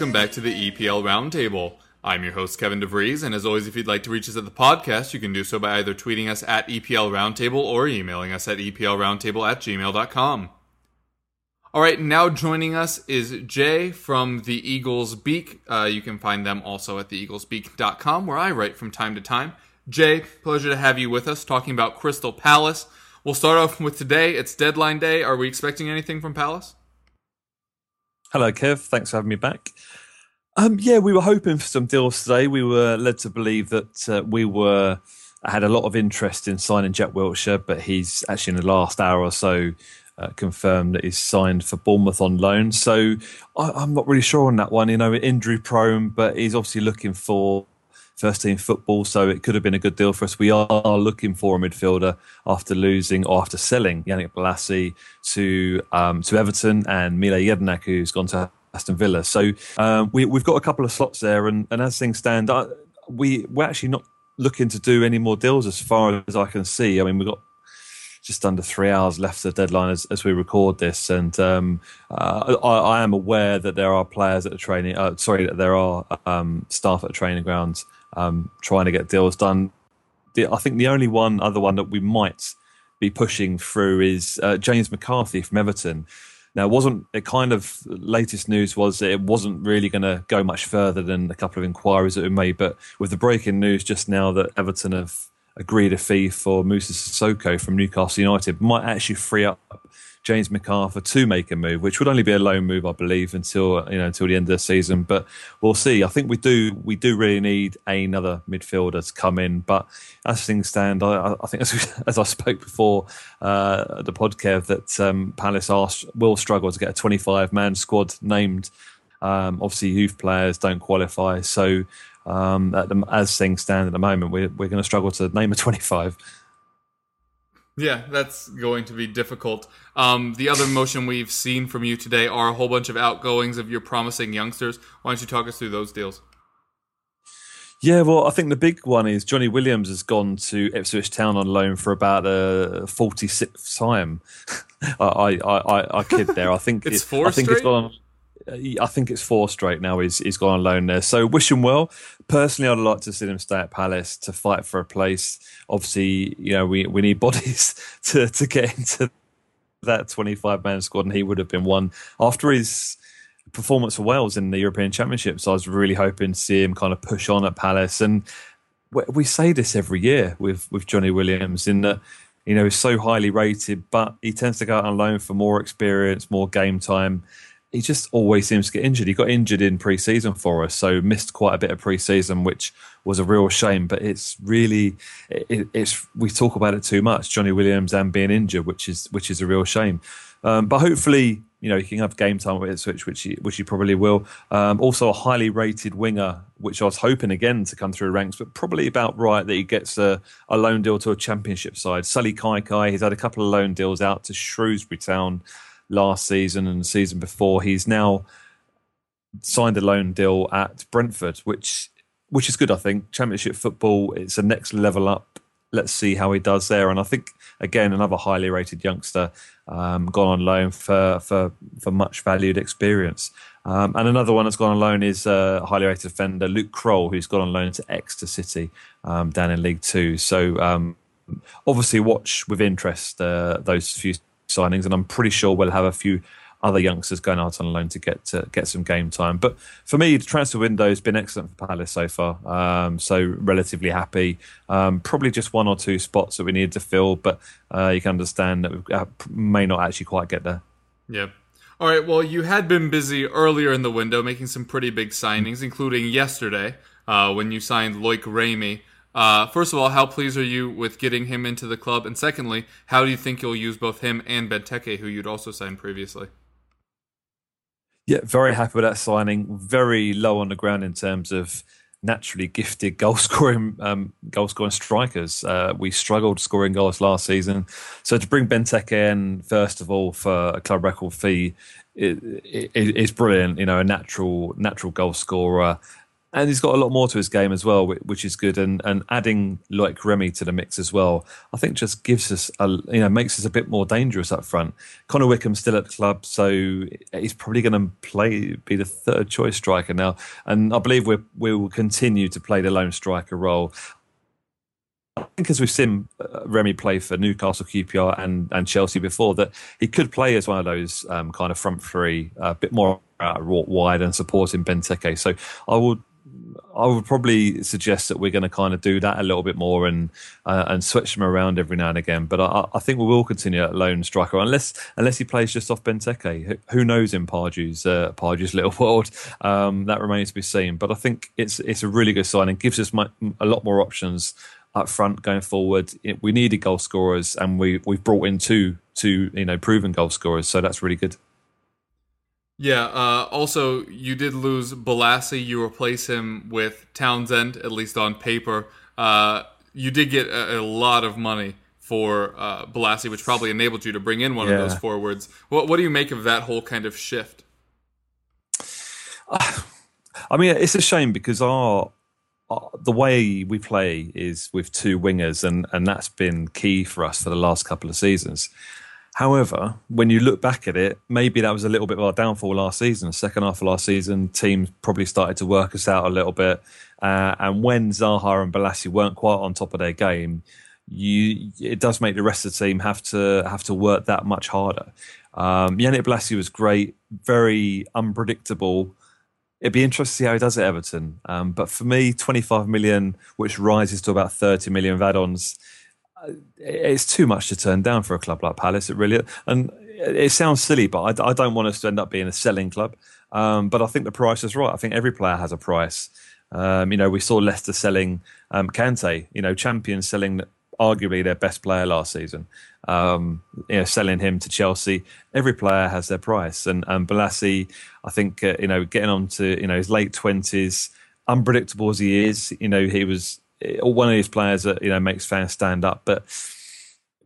Welcome back to the EPL Roundtable. I'm your host Kevin DeVries, and as always, if you'd like to reach us at the podcast, you can do so by either tweeting us at EPL Roundtable or emailing us at EPLRoundtable at gmail.com. All right, now joining us is Jay from the Eagles Beak. Uh, you can find them also at theeaglesbeak.com, where I write from time to time. Jay, pleasure to have you with us talking about Crystal Palace. We'll start off with today. It's deadline day. Are we expecting anything from Palace? Hello, Kev. Thanks for having me back. Um, yeah, we were hoping for some deals today. We were led to believe that uh, we were had a lot of interest in signing Jack Wilshere, but he's actually in the last hour or so uh, confirmed that he's signed for Bournemouth on loan. So I, I'm not really sure on that one. You know, injury prone, but he's obviously looking for first team football, so it could have been a good deal for us. We are looking for a midfielder after losing or after selling Yannick Bolasie to um, to Everton and Mile Jedinak, who's gone to Aston Villa. So um, we, we've got a couple of slots there, and, and as things stand, I, we we're actually not looking to do any more deals as far as I can see. I mean, we've got just under three hours left of the deadline as, as we record this, and um, uh, I, I am aware that there are players at the training. Uh, sorry, that there are um, staff at the training grounds um, trying to get deals done. The, I think the only one other one that we might be pushing through is uh, James McCarthy from Everton. Now, it wasn't it kind of latest news was it wasn't really going to go much further than a couple of inquiries that were made. But with the breaking news just now that Everton have agreed a fee for Moussa Sissoko from Newcastle United, might actually free up James McArthur to make a move, which would only be a loan move, I believe, until you know until the end of the season. But we'll see. I think we do we do really need another midfielder to come in. But as things stand, I, I think as, as I spoke before uh, the podcast that um, Palace are, will struggle to get a 25 man squad named. Um, obviously, youth players don't qualify, so um, the, as things stand at the moment, we're we're going to struggle to name a 25. Yeah, that's going to be difficult. Um, the other motion we've seen from you today are a whole bunch of outgoings of your promising youngsters. Why don't you talk us through those deals? Yeah, well, I think the big one is Johnny Williams has gone to Ipswich Town on loan for about the 46th time. I, I, I, I kid there. I think It's it- four I think straight? it's gone. I think it's four straight now. He's he's gone on loan there. So wish him well. Personally, I'd like to see him stay at Palace to fight for a place. Obviously, you know we we need bodies to to get into that 25 man squad, and he would have been one after his performance for Wales in the European Championships. I was really hoping to see him kind of push on at Palace, and we- we say this every year with with Johnny Williams in that you know he's so highly rated, but he tends to go out on loan for more experience, more game time. He just always seems to get injured. He got injured in pre-season for us, so missed quite a bit of pre-season, which was a real shame. But it's really, it, it's we talk about it too much. Johnny Williams and being injured, which is which is a real shame. Um, but hopefully, you know, he can have game time with Ipswich, which he, which he probably will. Um, also, a highly rated winger, which I was hoping again to come through ranks, but probably about right that he gets a, a loan deal to a championship side. Sullay Kaikai, he's had a couple of loan deals out to Shrewsbury Town last season and the season before. He's now signed a loan deal at Brentford, which which is good. I think Championship football it's a next level up. Let's see how he does there. And I think again another highly rated youngster um, gone on loan for for for much valued experience. Um, and another one that's gone on loan is uh, highly rated defender Luke Croll, who's gone on loan to Exeter City um, down in League Two. So um, obviously watch with interest uh, those few signings, and I'm pretty sure we'll have a few other youngsters going out on loan to get to get some game time. But for me, the transfer window has been excellent for Palace so far. Um, so relatively happy. Um, probably just one or two spots that we needed to fill, but uh, you can understand that we uh, may not actually quite get there. Yeah. All right. Well, you had been busy earlier in the window making some pretty big signings, including yesterday uh, when you signed Loic Remy. Uh, first of all, how pleased are you with getting him into the club? And secondly, how do you think you'll use both him and Benteke, who you'd also signed previously? Yeah, very happy with that signing. Very low on the ground in terms of naturally gifted goal scoring um, goal scoring strikers. Uh, we struggled scoring goals last season, so to bring Benteke in first of all for a club record fee is brilliant. You know, a natural natural goal scorer and he's got a lot more to his game as well, which is good. And and adding like Remy to the mix as well, I think just gives us a you know makes us a bit more dangerous up front. Connor Wickham's still at the club, so he's probably going to play be the third choice striker now, and I believe we we will continue to play the lone striker role. I think as we've seen uh, Remy play for Newcastle, QPR, and and Chelsea before, that he could play as one of those um, kind of front three, a bit more uh, wide and supporting Benteke. So I would I would probably suggest that we're going to kind of do that a little bit more and uh, and switch them around every now and again. But I, I, think we will continue at lone striker unless unless he plays just off Benteke. Who knows in Pardew's uh, Pardew's little world? Um, that remains to be seen. But I think it's it's a really good sign and gives us my, a lot more options up front going forward. It, we needed goal scorers and we we've brought in two two you know proven goal scorers, so that's really good. Yeah. Uh, also, you did lose Bolasie. You replace him with Townsend, at least on paper. Uh, you did get a, a, lot of money for uh, Bolasie, which probably enabled you to bring in one yeah. of those forwards. What, what do you make of that whole kind of shift? I mean, it's a shame because our the way we play is with two wingers, and, and that's been key for us for the last couple of seasons. However, when you look back at it, maybe that was a little bit of our downfall last season. Second half of last season, teams probably started to work us out a little bit. Uh, and when Zaha and Bolasie weren't quite on top of their game, you it does make the rest of the team have to have to work that much harder. Um, Yannick Bolasie was great, very unpredictable. It'd be interesting to see how he does at Everton. Um, but for me, 25 million, which rises to about 30 million add-ons, it's too much to turn down for a club like Palace. It really and it sounds silly, but I, I don't want us to end up being a selling club. Um, but I think the price is right. I think every player has a price. Um, you know, we saw Leicester selling um, Kante. You know, champions selling arguably their best player last season. Um, you know, selling him to Chelsea. Every player has their price, and and Bolasie, I think, uh, you know, getting on to you know his late twenties, unpredictable as he is. You know, he was Uh, one of these players that you know makes fans stand up, but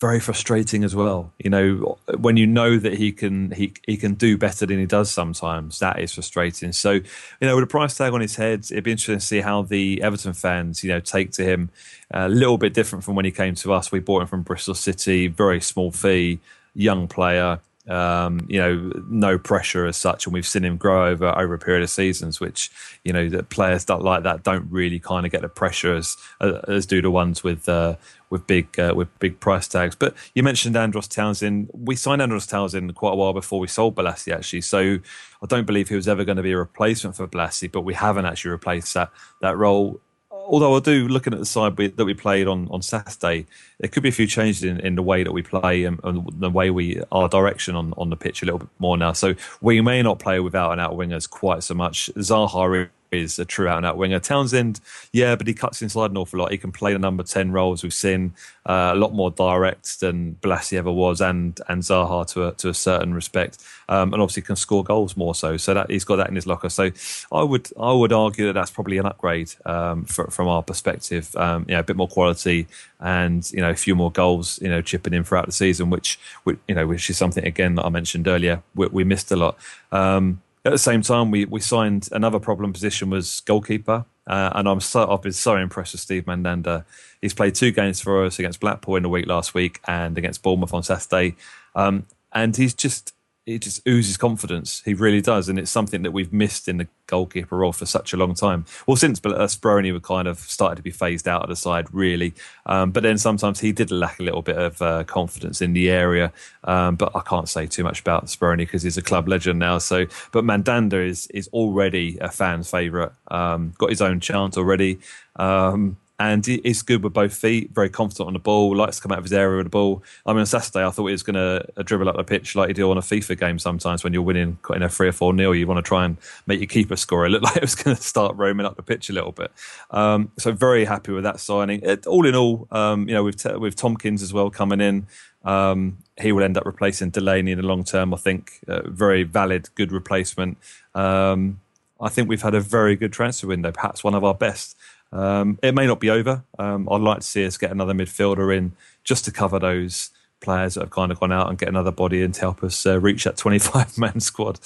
very frustrating as well. You know, when you know that he can he he can do better than he does sometimes, that is frustrating. So, you know, with a price tag on his head, it'd be interesting to see how the Everton fans, you know, take to him. A little bit different from when he came to us. We bought him from Bristol City, very small fee, young player. Um, you know, no pressure as such, and we've seen him grow over over a period of seasons. Which you know, that players that like that don't really kind of get the pressure as as do the ones with uh, with big uh, with big price tags. But you mentioned Andros Townsend. We signed Andros Townsend quite a while before we sold Bolasie, actually. So I don't believe he was ever going to be a replacement for Bolasie, but we haven't actually replaced that that role although I do looking at the side we, that we played on, on Saturday, there could be a few changes in, in the way that we play and, and, the way we our direction on, on the pitch a little bit more now. So we may not play without an out wingers quite so much. Zaha is a true out and out winger. Townsend, yeah, but he cuts inside an awful lot. He can play the number 10 roles. We've seen uh, a lot more direct than Bolasie ever was and and Zaha to a, to a certain respect. Um, and obviously can score goals more so. So that he's got that in his locker. So I would I would argue that that's probably an upgrade um, for, from our perspective. Um, a bit more quality and you know a few more goals. You know, chipping in throughout the season, which, which you know which is something again that I mentioned earlier. We, we missed a lot. Um, at the same time, we, we signed another problem position was goalkeeper, uh, and I'm so I've been so impressed with Steve Mandanda. He's played two games for us against Blackpool in the week last week and against Bournemouth on Saturday, um, and he's just he just oozes confidence. He really does, and it's something that we've missed in the goalkeeper role for such a long time. Well, since uh, Speroni were kind of started to be phased out of the side, really. Um, but then sometimes he did lack a little bit of uh, confidence in the area. Um, but I can't say too much about Speroni because he's a club legend now. So, but Mandanda is is already a fan favourite. Um, got his own chant already. Um, and he's good with both feet, very confident on the ball, likes to come out of his area with the ball. I mean, on Saturday, I thought he was going to dribble up the pitch like you do on a FIFA game sometimes when you're winning in a three or four nil. You want to try and make your keeper score. It looked like it was going to start roaming up the pitch a little bit. Um, so very happy with that signing. It, all in all, um, you know, with with Tomkins as well coming in. Um, he will end up replacing Delaney in the long term. I think uh, very valid, good replacement. Um, I think we've had a very good transfer window, perhaps one of our best. Um, it may not be over. Um, I'd like to see us get another midfielder in just to cover those players that have kind of gone out and get another body in to help us uh, reach that 25 man squad.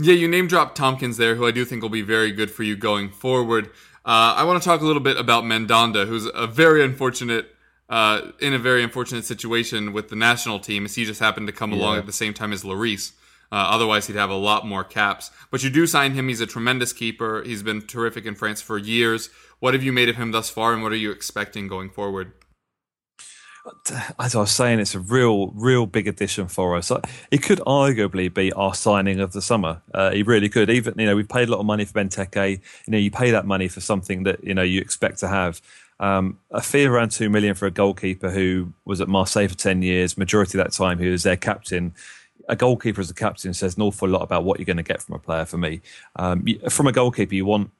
Yeah, you name dropped Tomkins there, who I do think will be very good for you going forward. Uh, I want to talk a little bit about Mandanda, who's a very unfortunate uh, in a very unfortunate situation with the national team, as he just happened to come yeah. along at the same time as Lloris. Uh, otherwise, he'd have a lot more caps. But you do sign him. He's a tremendous keeper. He's been terrific in France for years. What have you made of him thus far, and what are you expecting going forward? As I was saying, it's a real, real big addition for us. It could arguably be our signing of the summer. Uh, he really could. Even you know, we paid a lot of money for Benteke. You know, you pay that money for something that you know you expect to have. Um, a fee around two million for a goalkeeper who was at Marseille for ten years, majority of that time he was their captain. A goalkeeper as a captain says an awful lot about what you're going to get from a player. For me, um, from a goalkeeper, you want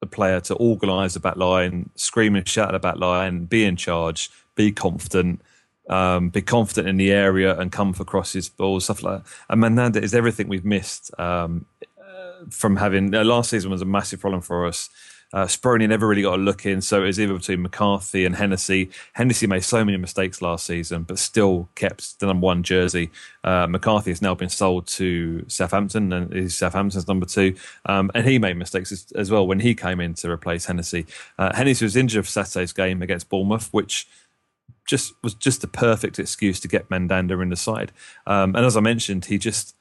the player to organise the back line, scream and shout at the back line, be in charge, be confident, um, be confident in the area, and come for crosses, balls, stuff like that. And Mandanda is everything we've missed um, uh, from having. Uh, last season was a massive problem for us. Uh, never really got a look in, so it was either between McCarthy and Hennessy. Hennessy made so many mistakes last season, but still kept the number one jersey. Uh, McCarthy has now been sold to Southampton, and is Southampton's number two. Um, and he made mistakes as, as, well when he came in to replace Hennessy. Uh, Hennessy was injured for Saturday's game against Bournemouth, which just was just the perfect excuse to get Mandanda in the side. Um, and as I mentioned, he just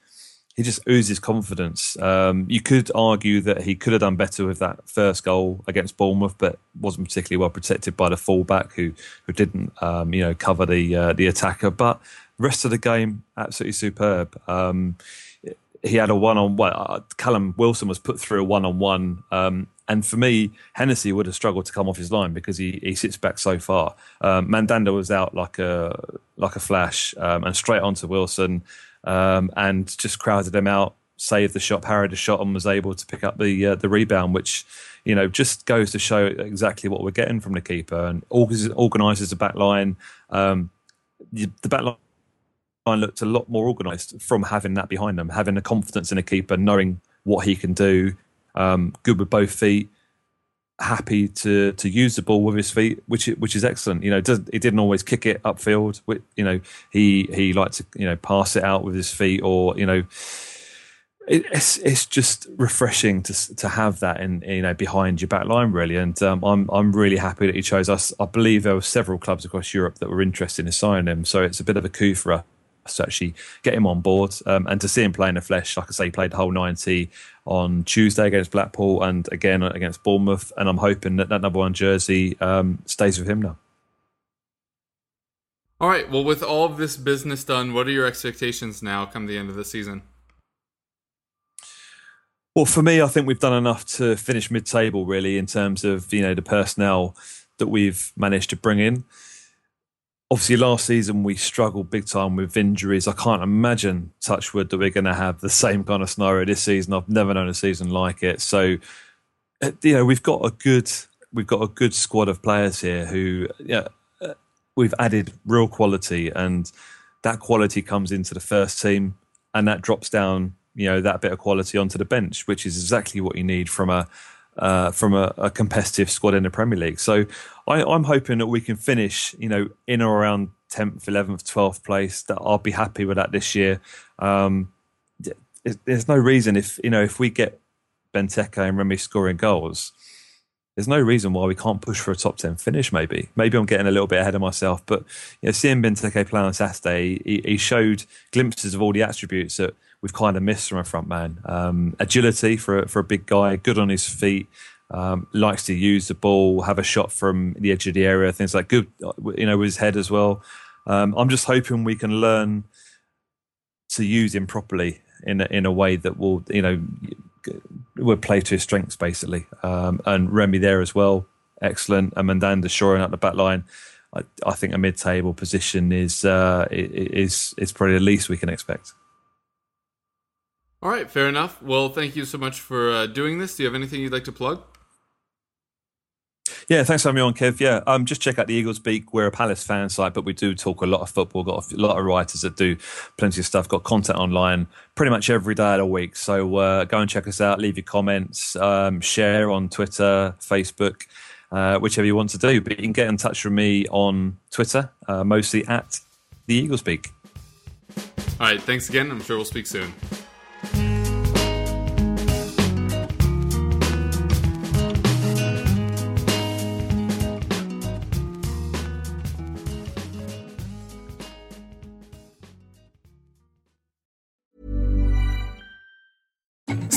he just oozes confidence. Um, you could argue that he could have done better with that first goal against Bournemouth, but wasn't particularly well protected by the fullback who who didn't um, you know cover the uh, the attacker. But rest of the game absolutely superb. Um, he had a one on one. Callum Wilson was put through a one on one. And for me, Hennessy would have struggled to come off his line because he, he sits back so far. Um, Mandanda was out like a like a flash um, and straight onto Wilson um, and just crowded him out, saved the shot, parried the shot, and was able to pick up the uh, the rebound, which you know just goes to show exactly what we're getting from the keeper and organises the back line. Um, the back line looked a lot more organised from having that behind them, having the confidence in a keeper, knowing what he can do, um, good with both feet happy to to use the ball with his feet, which which is excellent. You know, does, he didn't always kick it upfield. You know, he he liked to you know pass it out with his feet, or you know, it, it's it's just refreshing to to have that in you know behind your back line really. And um, I'm I'm really happy that he chose us. I believe there were several clubs across Europe that were interested in signing him, so it's a bit of a coup for us to actually get him on board um, and to see him play in the flesh. Like I say, he played the whole 90 on Tuesday against Blackpool and again against Bournemouth. And I'm hoping that that number one jersey um, stays with him now. All right. Well, with all of this business done, what are your expectations now come the end of the season? Well, for me, I think we've done enough to finish mid-table, really, in terms of you know the personnel that we've managed to bring in obviously last season we struggled big time with injuries. I can't imagine Touchwood that we're going to have the same kind of scenario this season. I've never known a season like it. So, uh, you know, we've got a good we've got a good squad of players here who, yeah, uh, we've added real quality, and that quality comes into the first team, and that drops down, you know, that bit of quality onto the bench, which is exactly what you need from a uh, from a, a, competitive squad in the Premier League. So I, am hoping that we can finish, you know, in or around 10th, 11th, 12th place. That I'll be happy with that this year. Um, there's no reason if you know if we get Benteke and Remy scoring goals, there's no reason why we can't push for a top 10 finish maybe maybe i'm getting a little bit ahead of myself but you know seeing benteke play on saturday he, he, showed glimpses of all the attributes that we've kind of missed from a front man um, agility for, for a big guy good on his feet um, likes to use the ball have a shot from the edge of the area things like good you know with his head as well um, i'm just hoping we can learn to use him properly in a, in a way that will you know would play to his strengths basically. Um, and Remy there as well, excellent. And Mandanda shoring up the back line. I, I think a mid-table position is uh, is is probably the least we can expect. All right, fair enough. Well, thank you so much for uh, doing this. Do you have anything you'd like to plug? Yeah, thanks for having me on, Kev. Yeah, um, just check out the Eagles Beak. We're a Palace fan site, but we do talk a lot of football. Got a lot of writers that do plenty of stuff. Got content online pretty much every day of the week. So uh, go and check us out. Leave your comments, um, share on Twitter, Facebook, uh, whichever you want to do. But you can get in touch with me on Twitter, uh, mostly at the Eagles Beak. All right, thanks again. I'm sure we'll speak soon.